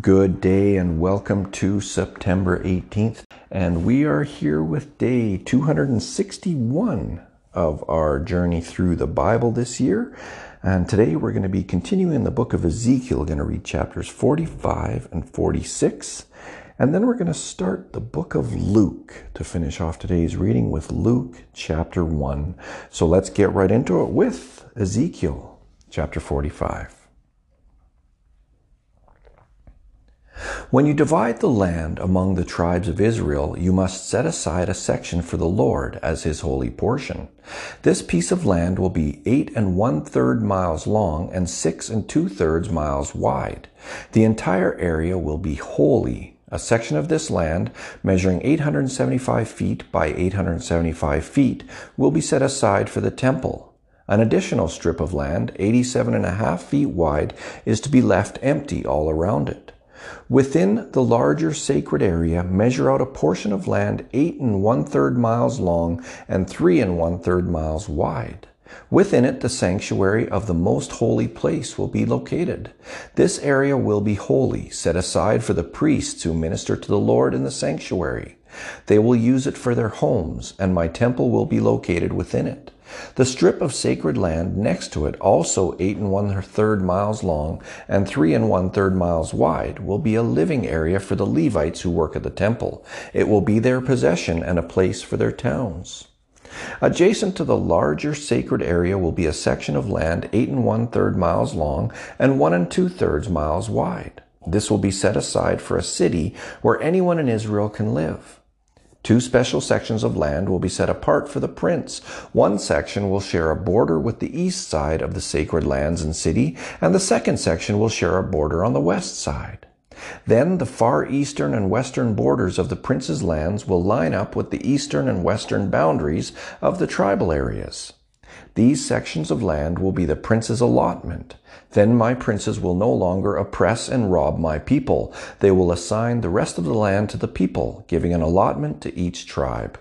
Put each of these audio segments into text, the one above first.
Good day and welcome to September 18th. And we are here with day 261 of our journey through the Bible this year. And today we're going to be continuing the book of Ezekiel. We're going to read chapters 45 and 46. And then we're going to start the book of Luke to finish off today's reading with Luke chapter 1. So let's get right into it with Ezekiel chapter 45. When you divide the land among the tribes of Israel, you must set aside a section for the Lord as his holy portion. This piece of land will be eight and one third miles long and six and two thirds miles wide. The entire area will be holy. A section of this land, measuring 875 feet by 875 feet, will be set aside for the temple. An additional strip of land, 87 and a half feet wide, is to be left empty all around it. Within the larger sacred area, measure out a portion of land eight and one third miles long and three and one third miles wide. Within it, the sanctuary of the most holy place will be located. This area will be holy, set aside for the priests who minister to the Lord in the sanctuary. They will use it for their homes, and my temple will be located within it. The strip of sacred land next to it, also eight and one third miles long and three and one third miles wide, will be a living area for the Levites who work at the temple. It will be their possession and a place for their towns. Adjacent to the larger sacred area will be a section of land eight and one third miles long and one and two thirds miles wide. This will be set aside for a city where anyone in Israel can live. Two special sections of land will be set apart for the prince. One section will share a border with the east side of the sacred lands and city, and the second section will share a border on the west side. Then the far eastern and western borders of the prince's lands will line up with the eastern and western boundaries of the tribal areas. These sections of land will be the prince's allotment. Then my princes will no longer oppress and rob my people. They will assign the rest of the land to the people, giving an allotment to each tribe.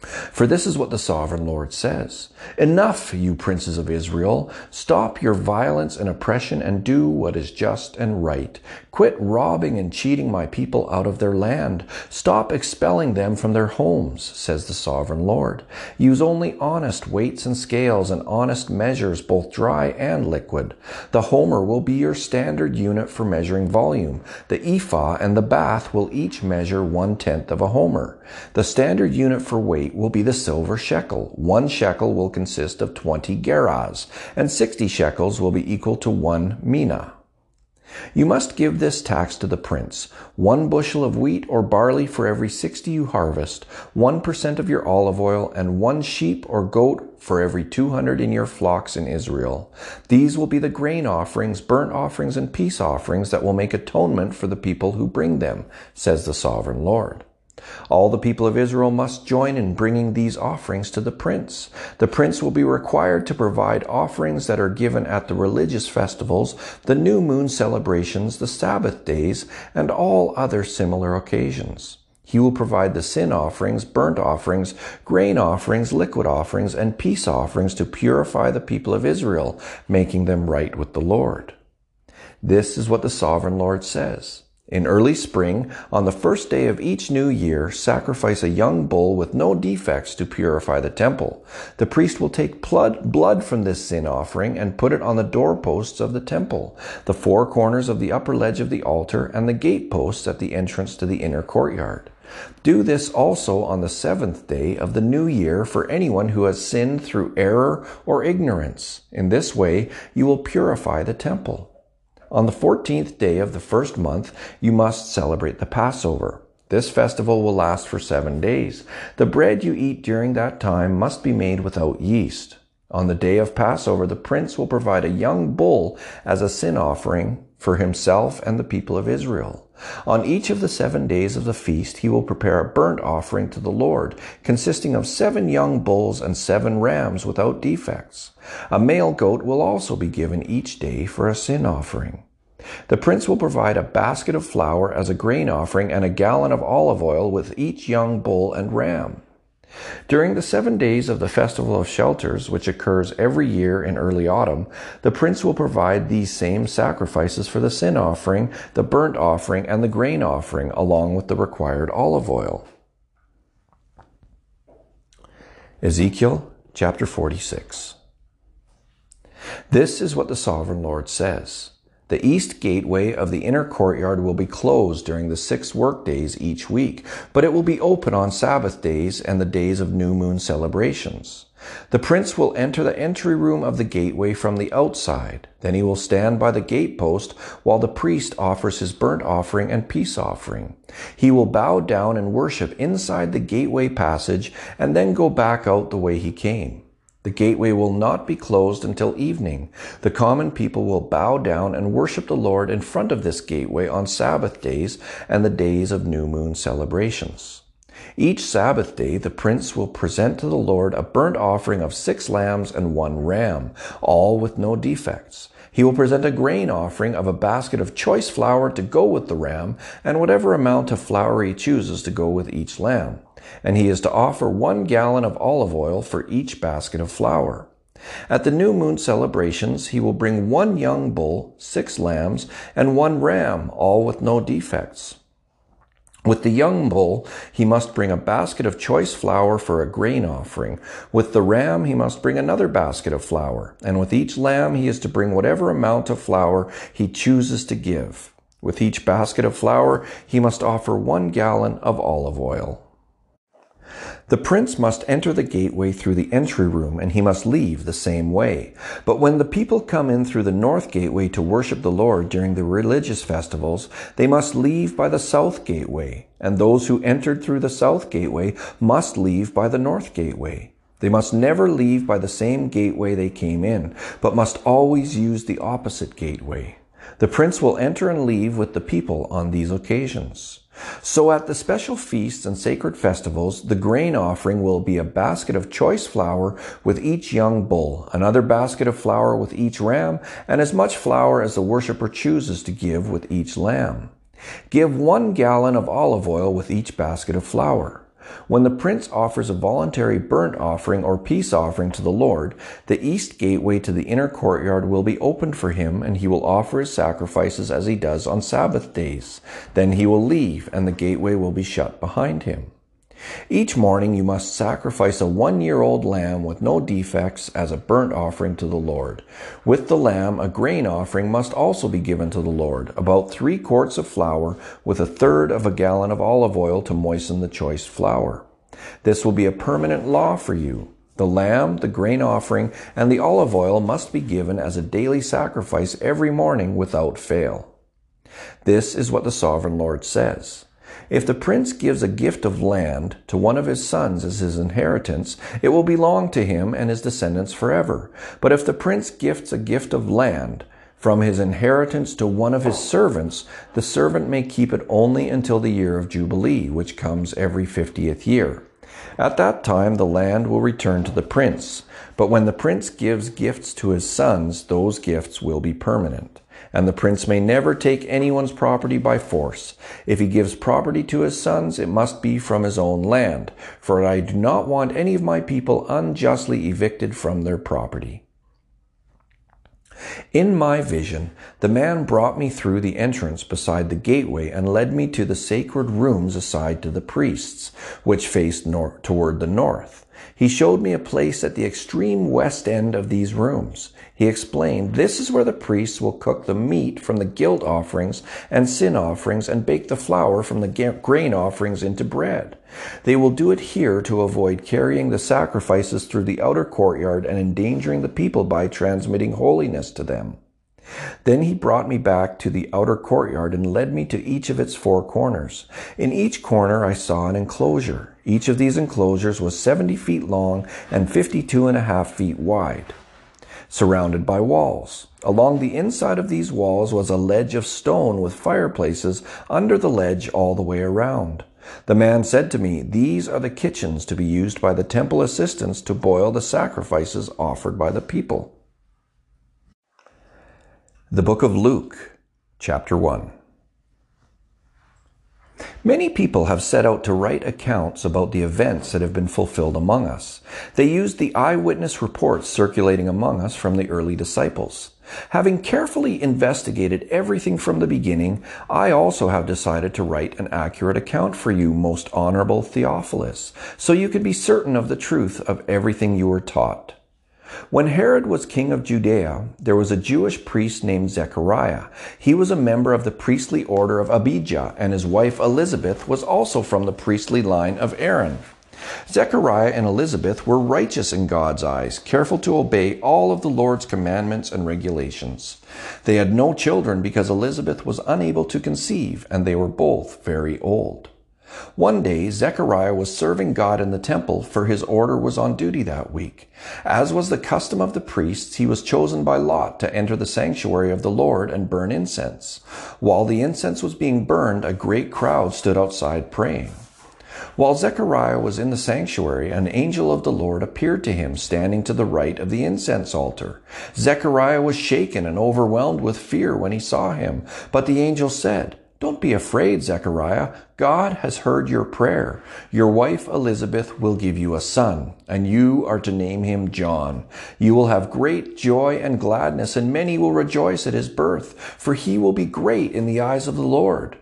For this is what the sovereign Lord says Enough, you princes of Israel! Stop your violence and oppression and do what is just and right. Quit robbing and cheating my people out of their land. Stop expelling them from their homes, says the sovereign Lord. Use only honest weights and scales and honest measures, both dry and liquid. The homer will be your standard unit for measuring volume. The ephah and the bath will each measure one tenth of a homer. The standard unit for will be the silver shekel. One shekel will consist of 20 gerahs, and 60 shekels will be equal to one mina. You must give this tax to the prince one bushel of wheat or barley for every sixty you harvest, one percent of your olive oil, and one sheep or goat for every two hundred in your flocks in Israel. These will be the grain offerings, burnt offerings, and peace offerings that will make atonement for the people who bring them, says the sovereign Lord. All the people of Israel must join in bringing these offerings to the prince. The prince will be required to provide offerings that are given at the religious festivals, the new moon celebrations, the Sabbath days, and all other similar occasions. He will provide the sin offerings, burnt offerings, grain offerings, liquid offerings, and peace offerings to purify the people of Israel, making them right with the Lord. This is what the sovereign Lord says. In early spring, on the first day of each new year, sacrifice a young bull with no defects to purify the temple. The priest will take blood from this sin offering and put it on the doorposts of the temple, the four corners of the upper ledge of the altar, and the gateposts at the entrance to the inner courtyard. Do this also on the seventh day of the new year for anyone who has sinned through error or ignorance. In this way, you will purify the temple. On the 14th day of the first month, you must celebrate the Passover. This festival will last for seven days. The bread you eat during that time must be made without yeast. On the day of Passover, the prince will provide a young bull as a sin offering for himself and the people of Israel. On each of the seven days of the feast, he will prepare a burnt offering to the Lord, consisting of seven young bulls and seven rams without defects. A male goat will also be given each day for a sin offering. The prince will provide a basket of flour as a grain offering and a gallon of olive oil with each young bull and ram. During the seven days of the Festival of Shelters, which occurs every year in early autumn, the prince will provide these same sacrifices for the sin offering, the burnt offering, and the grain offering, along with the required olive oil. Ezekiel chapter 46. This is what the sovereign Lord says. The east gateway of the inner courtyard will be closed during the six workdays each week, but it will be open on Sabbath days and the days of new moon celebrations. The prince will enter the entry room of the gateway from the outside. Then he will stand by the gatepost while the priest offers his burnt offering and peace offering. He will bow down and worship inside the gateway passage and then go back out the way he came. The gateway will not be closed until evening. The common people will bow down and worship the Lord in front of this gateway on Sabbath days and the days of new moon celebrations. Each Sabbath day, the prince will present to the Lord a burnt offering of six lambs and one ram, all with no defects. He will present a grain offering of a basket of choice flour to go with the ram, and whatever amount of flour he chooses to go with each lamb and he is to offer one gallon of olive oil for each basket of flour. At the new moon celebrations, he will bring one young bull, six lambs, and one ram, all with no defects. With the young bull, he must bring a basket of choice flour for a grain offering. With the ram, he must bring another basket of flour. And with each lamb, he is to bring whatever amount of flour he chooses to give. With each basket of flour, he must offer one gallon of olive oil. The prince must enter the gateway through the entry room, and he must leave the same way. But when the people come in through the north gateway to worship the Lord during the religious festivals, they must leave by the south gateway, and those who entered through the south gateway must leave by the north gateway. They must never leave by the same gateway they came in, but must always use the opposite gateway. The prince will enter and leave with the people on these occasions. So at the special feasts and sacred festivals, the grain offering will be a basket of choice flour with each young bull, another basket of flour with each ram, and as much flour as the worshiper chooses to give with each lamb. Give one gallon of olive oil with each basket of flour. When the prince offers a voluntary burnt offering or peace offering to the Lord, the east gateway to the inner courtyard will be opened for him, and he will offer his sacrifices as he does on Sabbath days. Then he will leave, and the gateway will be shut behind him. Each morning you must sacrifice a one year old lamb with no defects as a burnt offering to the Lord. With the lamb, a grain offering must also be given to the Lord, about three quarts of flour with a third of a gallon of olive oil to moisten the choice flour. This will be a permanent law for you. The lamb, the grain offering, and the olive oil must be given as a daily sacrifice every morning without fail. This is what the sovereign Lord says. If the prince gives a gift of land to one of his sons as his inheritance, it will belong to him and his descendants forever. But if the prince gifts a gift of land from his inheritance to one of his servants, the servant may keep it only until the year of Jubilee, which comes every fiftieth year. At that time, the land will return to the prince. But when the prince gives gifts to his sons, those gifts will be permanent and the prince may never take anyone's property by force. If he gives property to his sons, it must be from his own land, for I do not want any of my people unjustly evicted from their property. In my vision, the man brought me through the entrance beside the gateway and led me to the sacred rooms aside to the priests, which faced nor- toward the north. He showed me a place at the extreme west end of these rooms. He explained, This is where the priests will cook the meat from the guilt offerings and sin offerings and bake the flour from the grain offerings into bread. They will do it here to avoid carrying the sacrifices through the outer courtyard and endangering the people by transmitting holiness to them. Then he brought me back to the outer courtyard and led me to each of its four corners. In each corner I saw an enclosure. Each of these enclosures was 70 feet long and 52 and a half feet wide, surrounded by walls. Along the inside of these walls was a ledge of stone with fireplaces under the ledge all the way around. The man said to me, These are the kitchens to be used by the temple assistants to boil the sacrifices offered by the people. The Book of Luke, Chapter 1. Many people have set out to write accounts about the events that have been fulfilled among us. They used the eyewitness reports circulating among us from the early disciples. Having carefully investigated everything from the beginning, I also have decided to write an accurate account for you, most honorable Theophilus, so you can be certain of the truth of everything you were taught. When Herod was king of Judea, there was a Jewish priest named Zechariah. He was a member of the priestly order of Abijah, and his wife Elizabeth was also from the priestly line of Aaron. Zechariah and Elizabeth were righteous in God's eyes, careful to obey all of the Lord's commandments and regulations. They had no children because Elizabeth was unable to conceive, and they were both very old. One day, Zechariah was serving God in the temple, for his order was on duty that week. As was the custom of the priests, he was chosen by lot to enter the sanctuary of the Lord and burn incense. While the incense was being burned, a great crowd stood outside praying. While Zechariah was in the sanctuary, an angel of the Lord appeared to him standing to the right of the incense altar. Zechariah was shaken and overwhelmed with fear when he saw him, but the angel said, don't be afraid, Zechariah. God has heard your prayer. Your wife Elizabeth will give you a son, and you are to name him John. You will have great joy and gladness, and many will rejoice at his birth, for he will be great in the eyes of the Lord.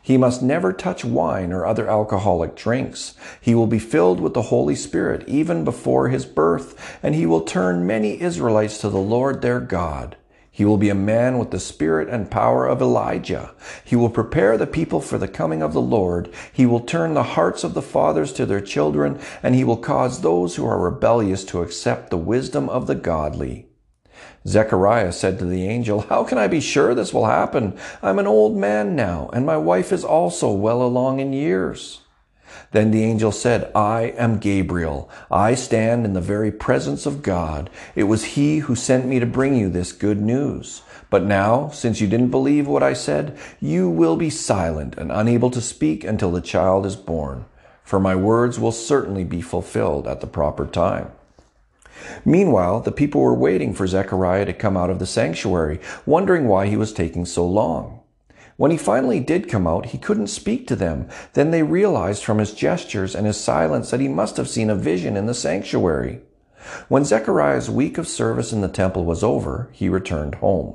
He must never touch wine or other alcoholic drinks. He will be filled with the Holy Spirit even before his birth, and he will turn many Israelites to the Lord their God. He will be a man with the spirit and power of Elijah. He will prepare the people for the coming of the Lord. He will turn the hearts of the fathers to their children, and he will cause those who are rebellious to accept the wisdom of the godly. Zechariah said to the angel, How can I be sure this will happen? I'm an old man now, and my wife is also well along in years. Then the angel said, I am Gabriel. I stand in the very presence of God. It was he who sent me to bring you this good news. But now, since you didn't believe what I said, you will be silent and unable to speak until the child is born. For my words will certainly be fulfilled at the proper time. Meanwhile, the people were waiting for Zechariah to come out of the sanctuary, wondering why he was taking so long. When he finally did come out, he couldn't speak to them. Then they realized from his gestures and his silence that he must have seen a vision in the sanctuary. When Zechariah's week of service in the temple was over, he returned home.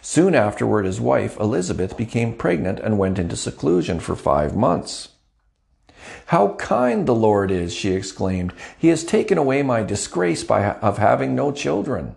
Soon afterward, his wife, Elizabeth, became pregnant and went into seclusion for five months. How kind the Lord is, she exclaimed. He has taken away my disgrace by, of having no children.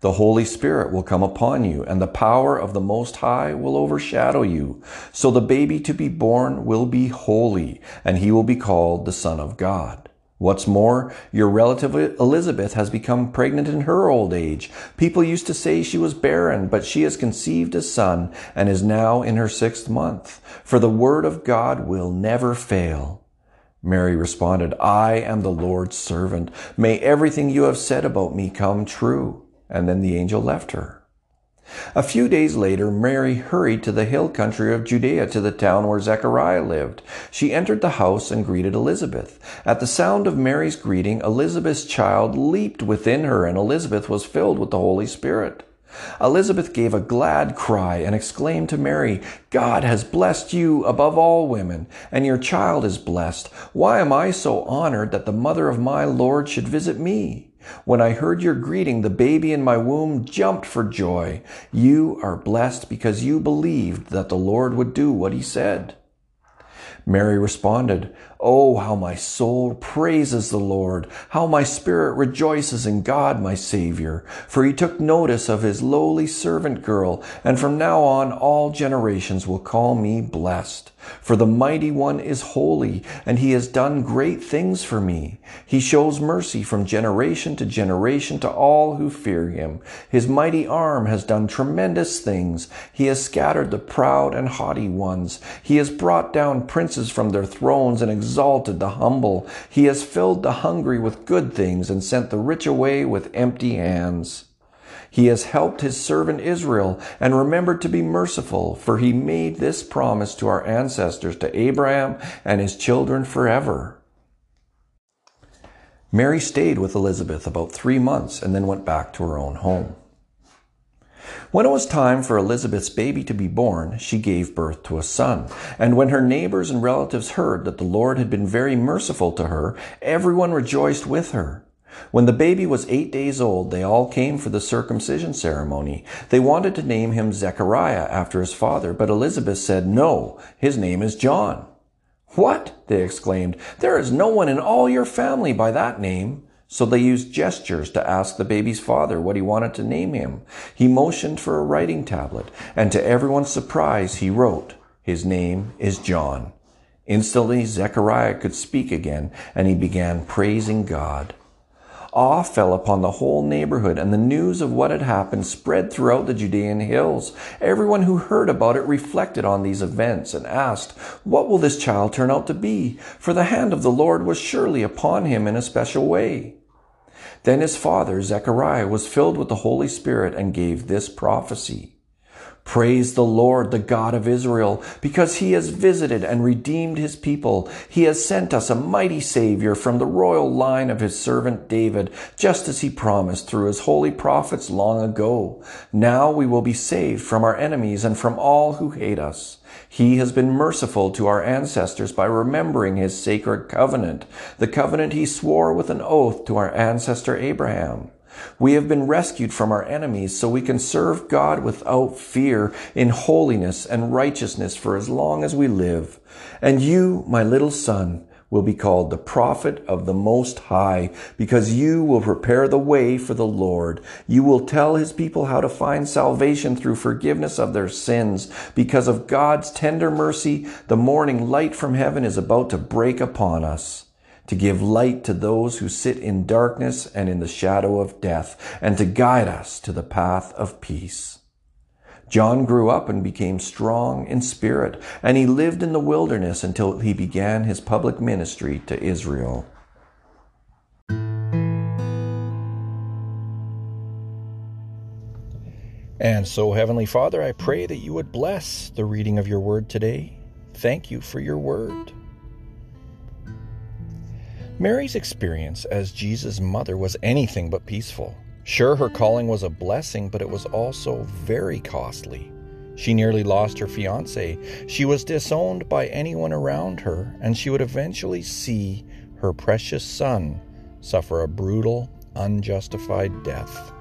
The Holy Spirit will come upon you, and the power of the Most High will overshadow you. So the baby to be born will be holy, and he will be called the Son of God. What's more, your relative Elizabeth has become pregnant in her old age. People used to say she was barren, but she has conceived a son and is now in her sixth month. For the word of God will never fail. Mary responded, I am the Lord's servant. May everything you have said about me come true. And then the angel left her. A few days later, Mary hurried to the hill country of Judea to the town where Zechariah lived. She entered the house and greeted Elizabeth. At the sound of Mary's greeting, Elizabeth's child leaped within her, and Elizabeth was filled with the Holy Spirit. Elizabeth gave a glad cry and exclaimed to Mary, God has blessed you above all women, and your child is blessed. Why am I so honored that the mother of my Lord should visit me? When I heard your greeting, the baby in my womb jumped for joy. You are blessed because you believed that the Lord would do what he said. Mary responded, Oh, how my soul praises the Lord, how my spirit rejoices in God my Savior, for he took notice of his lowly servant girl, and from now on all generations will call me blessed. For the mighty one is holy, and he has done great things for me. He shows mercy from generation to generation to all who fear him. His mighty arm has done tremendous things. He has scattered the proud and haughty ones. He has brought down princes from their thrones and exalted the humble. He has filled the hungry with good things and sent the rich away with empty hands. He has helped his servant Israel and remembered to be merciful, for he made this promise to our ancestors, to Abraham and his children forever. Mary stayed with Elizabeth about three months and then went back to her own home. When it was time for Elizabeth's baby to be born, she gave birth to a son. And when her neighbors and relatives heard that the Lord had been very merciful to her, everyone rejoiced with her. When the baby was eight days old, they all came for the circumcision ceremony. They wanted to name him Zechariah after his father, but Elizabeth said, No, his name is John. What? they exclaimed. There is no one in all your family by that name. So they used gestures to ask the baby's father what he wanted to name him. He motioned for a writing tablet, and to everyone's surprise, he wrote, His name is John. Instantly, Zechariah could speak again, and he began praising God. Awe fell upon the whole neighborhood, and the news of what had happened spread throughout the Judean hills. Everyone who heard about it reflected on these events and asked, What will this child turn out to be? For the hand of the Lord was surely upon him in a special way. Then his father, Zechariah, was filled with the Holy Spirit and gave this prophecy. Praise the Lord, the God of Israel, because he has visited and redeemed his people. He has sent us a mighty Savior from the royal line of his servant David, just as he promised through his holy prophets long ago. Now we will be saved from our enemies and from all who hate us. He has been merciful to our ancestors by remembering his sacred covenant, the covenant he swore with an oath to our ancestor Abraham. We have been rescued from our enemies so we can serve God without fear in holiness and righteousness for as long as we live. And you, my little son, will be called the prophet of the Most High, because you will prepare the way for the Lord. You will tell his people how to find salvation through forgiveness of their sins. Because of God's tender mercy, the morning light from heaven is about to break upon us to give light to those who sit in darkness and in the shadow of death, and to guide us to the path of peace. John grew up and became strong in spirit, and he lived in the wilderness until he began his public ministry to Israel. And so, Heavenly Father, I pray that you would bless the reading of your word today. Thank you for your word. Mary's experience as Jesus' mother was anything but peaceful. Sure, her calling was a blessing, but it was also very costly. She nearly lost her fiance. She was disowned by anyone around her, and she would eventually see her precious son suffer a brutal, unjustified death.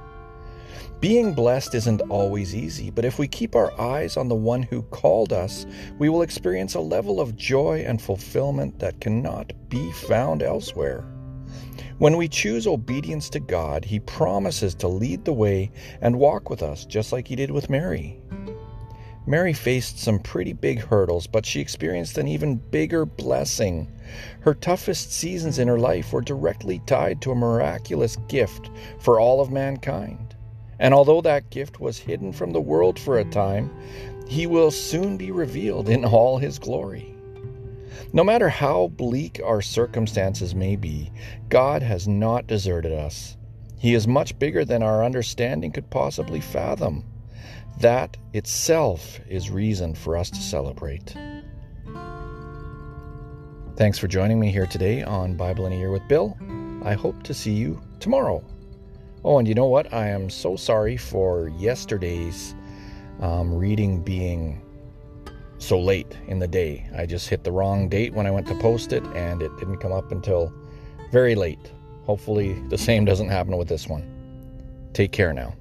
Being blessed isn't always easy, but if we keep our eyes on the one who called us, we will experience a level of joy and fulfillment that cannot be found elsewhere. When we choose obedience to God, He promises to lead the way and walk with us, just like He did with Mary. Mary faced some pretty big hurdles, but she experienced an even bigger blessing. Her toughest seasons in her life were directly tied to a miraculous gift for all of mankind. And although that gift was hidden from the world for a time, he will soon be revealed in all his glory. No matter how bleak our circumstances may be, God has not deserted us. He is much bigger than our understanding could possibly fathom. That itself is reason for us to celebrate. Thanks for joining me here today on Bible in a Year with Bill. I hope to see you tomorrow. Oh, and you know what? I am so sorry for yesterday's um, reading being so late in the day. I just hit the wrong date when I went to post it, and it didn't come up until very late. Hopefully, the same doesn't happen with this one. Take care now.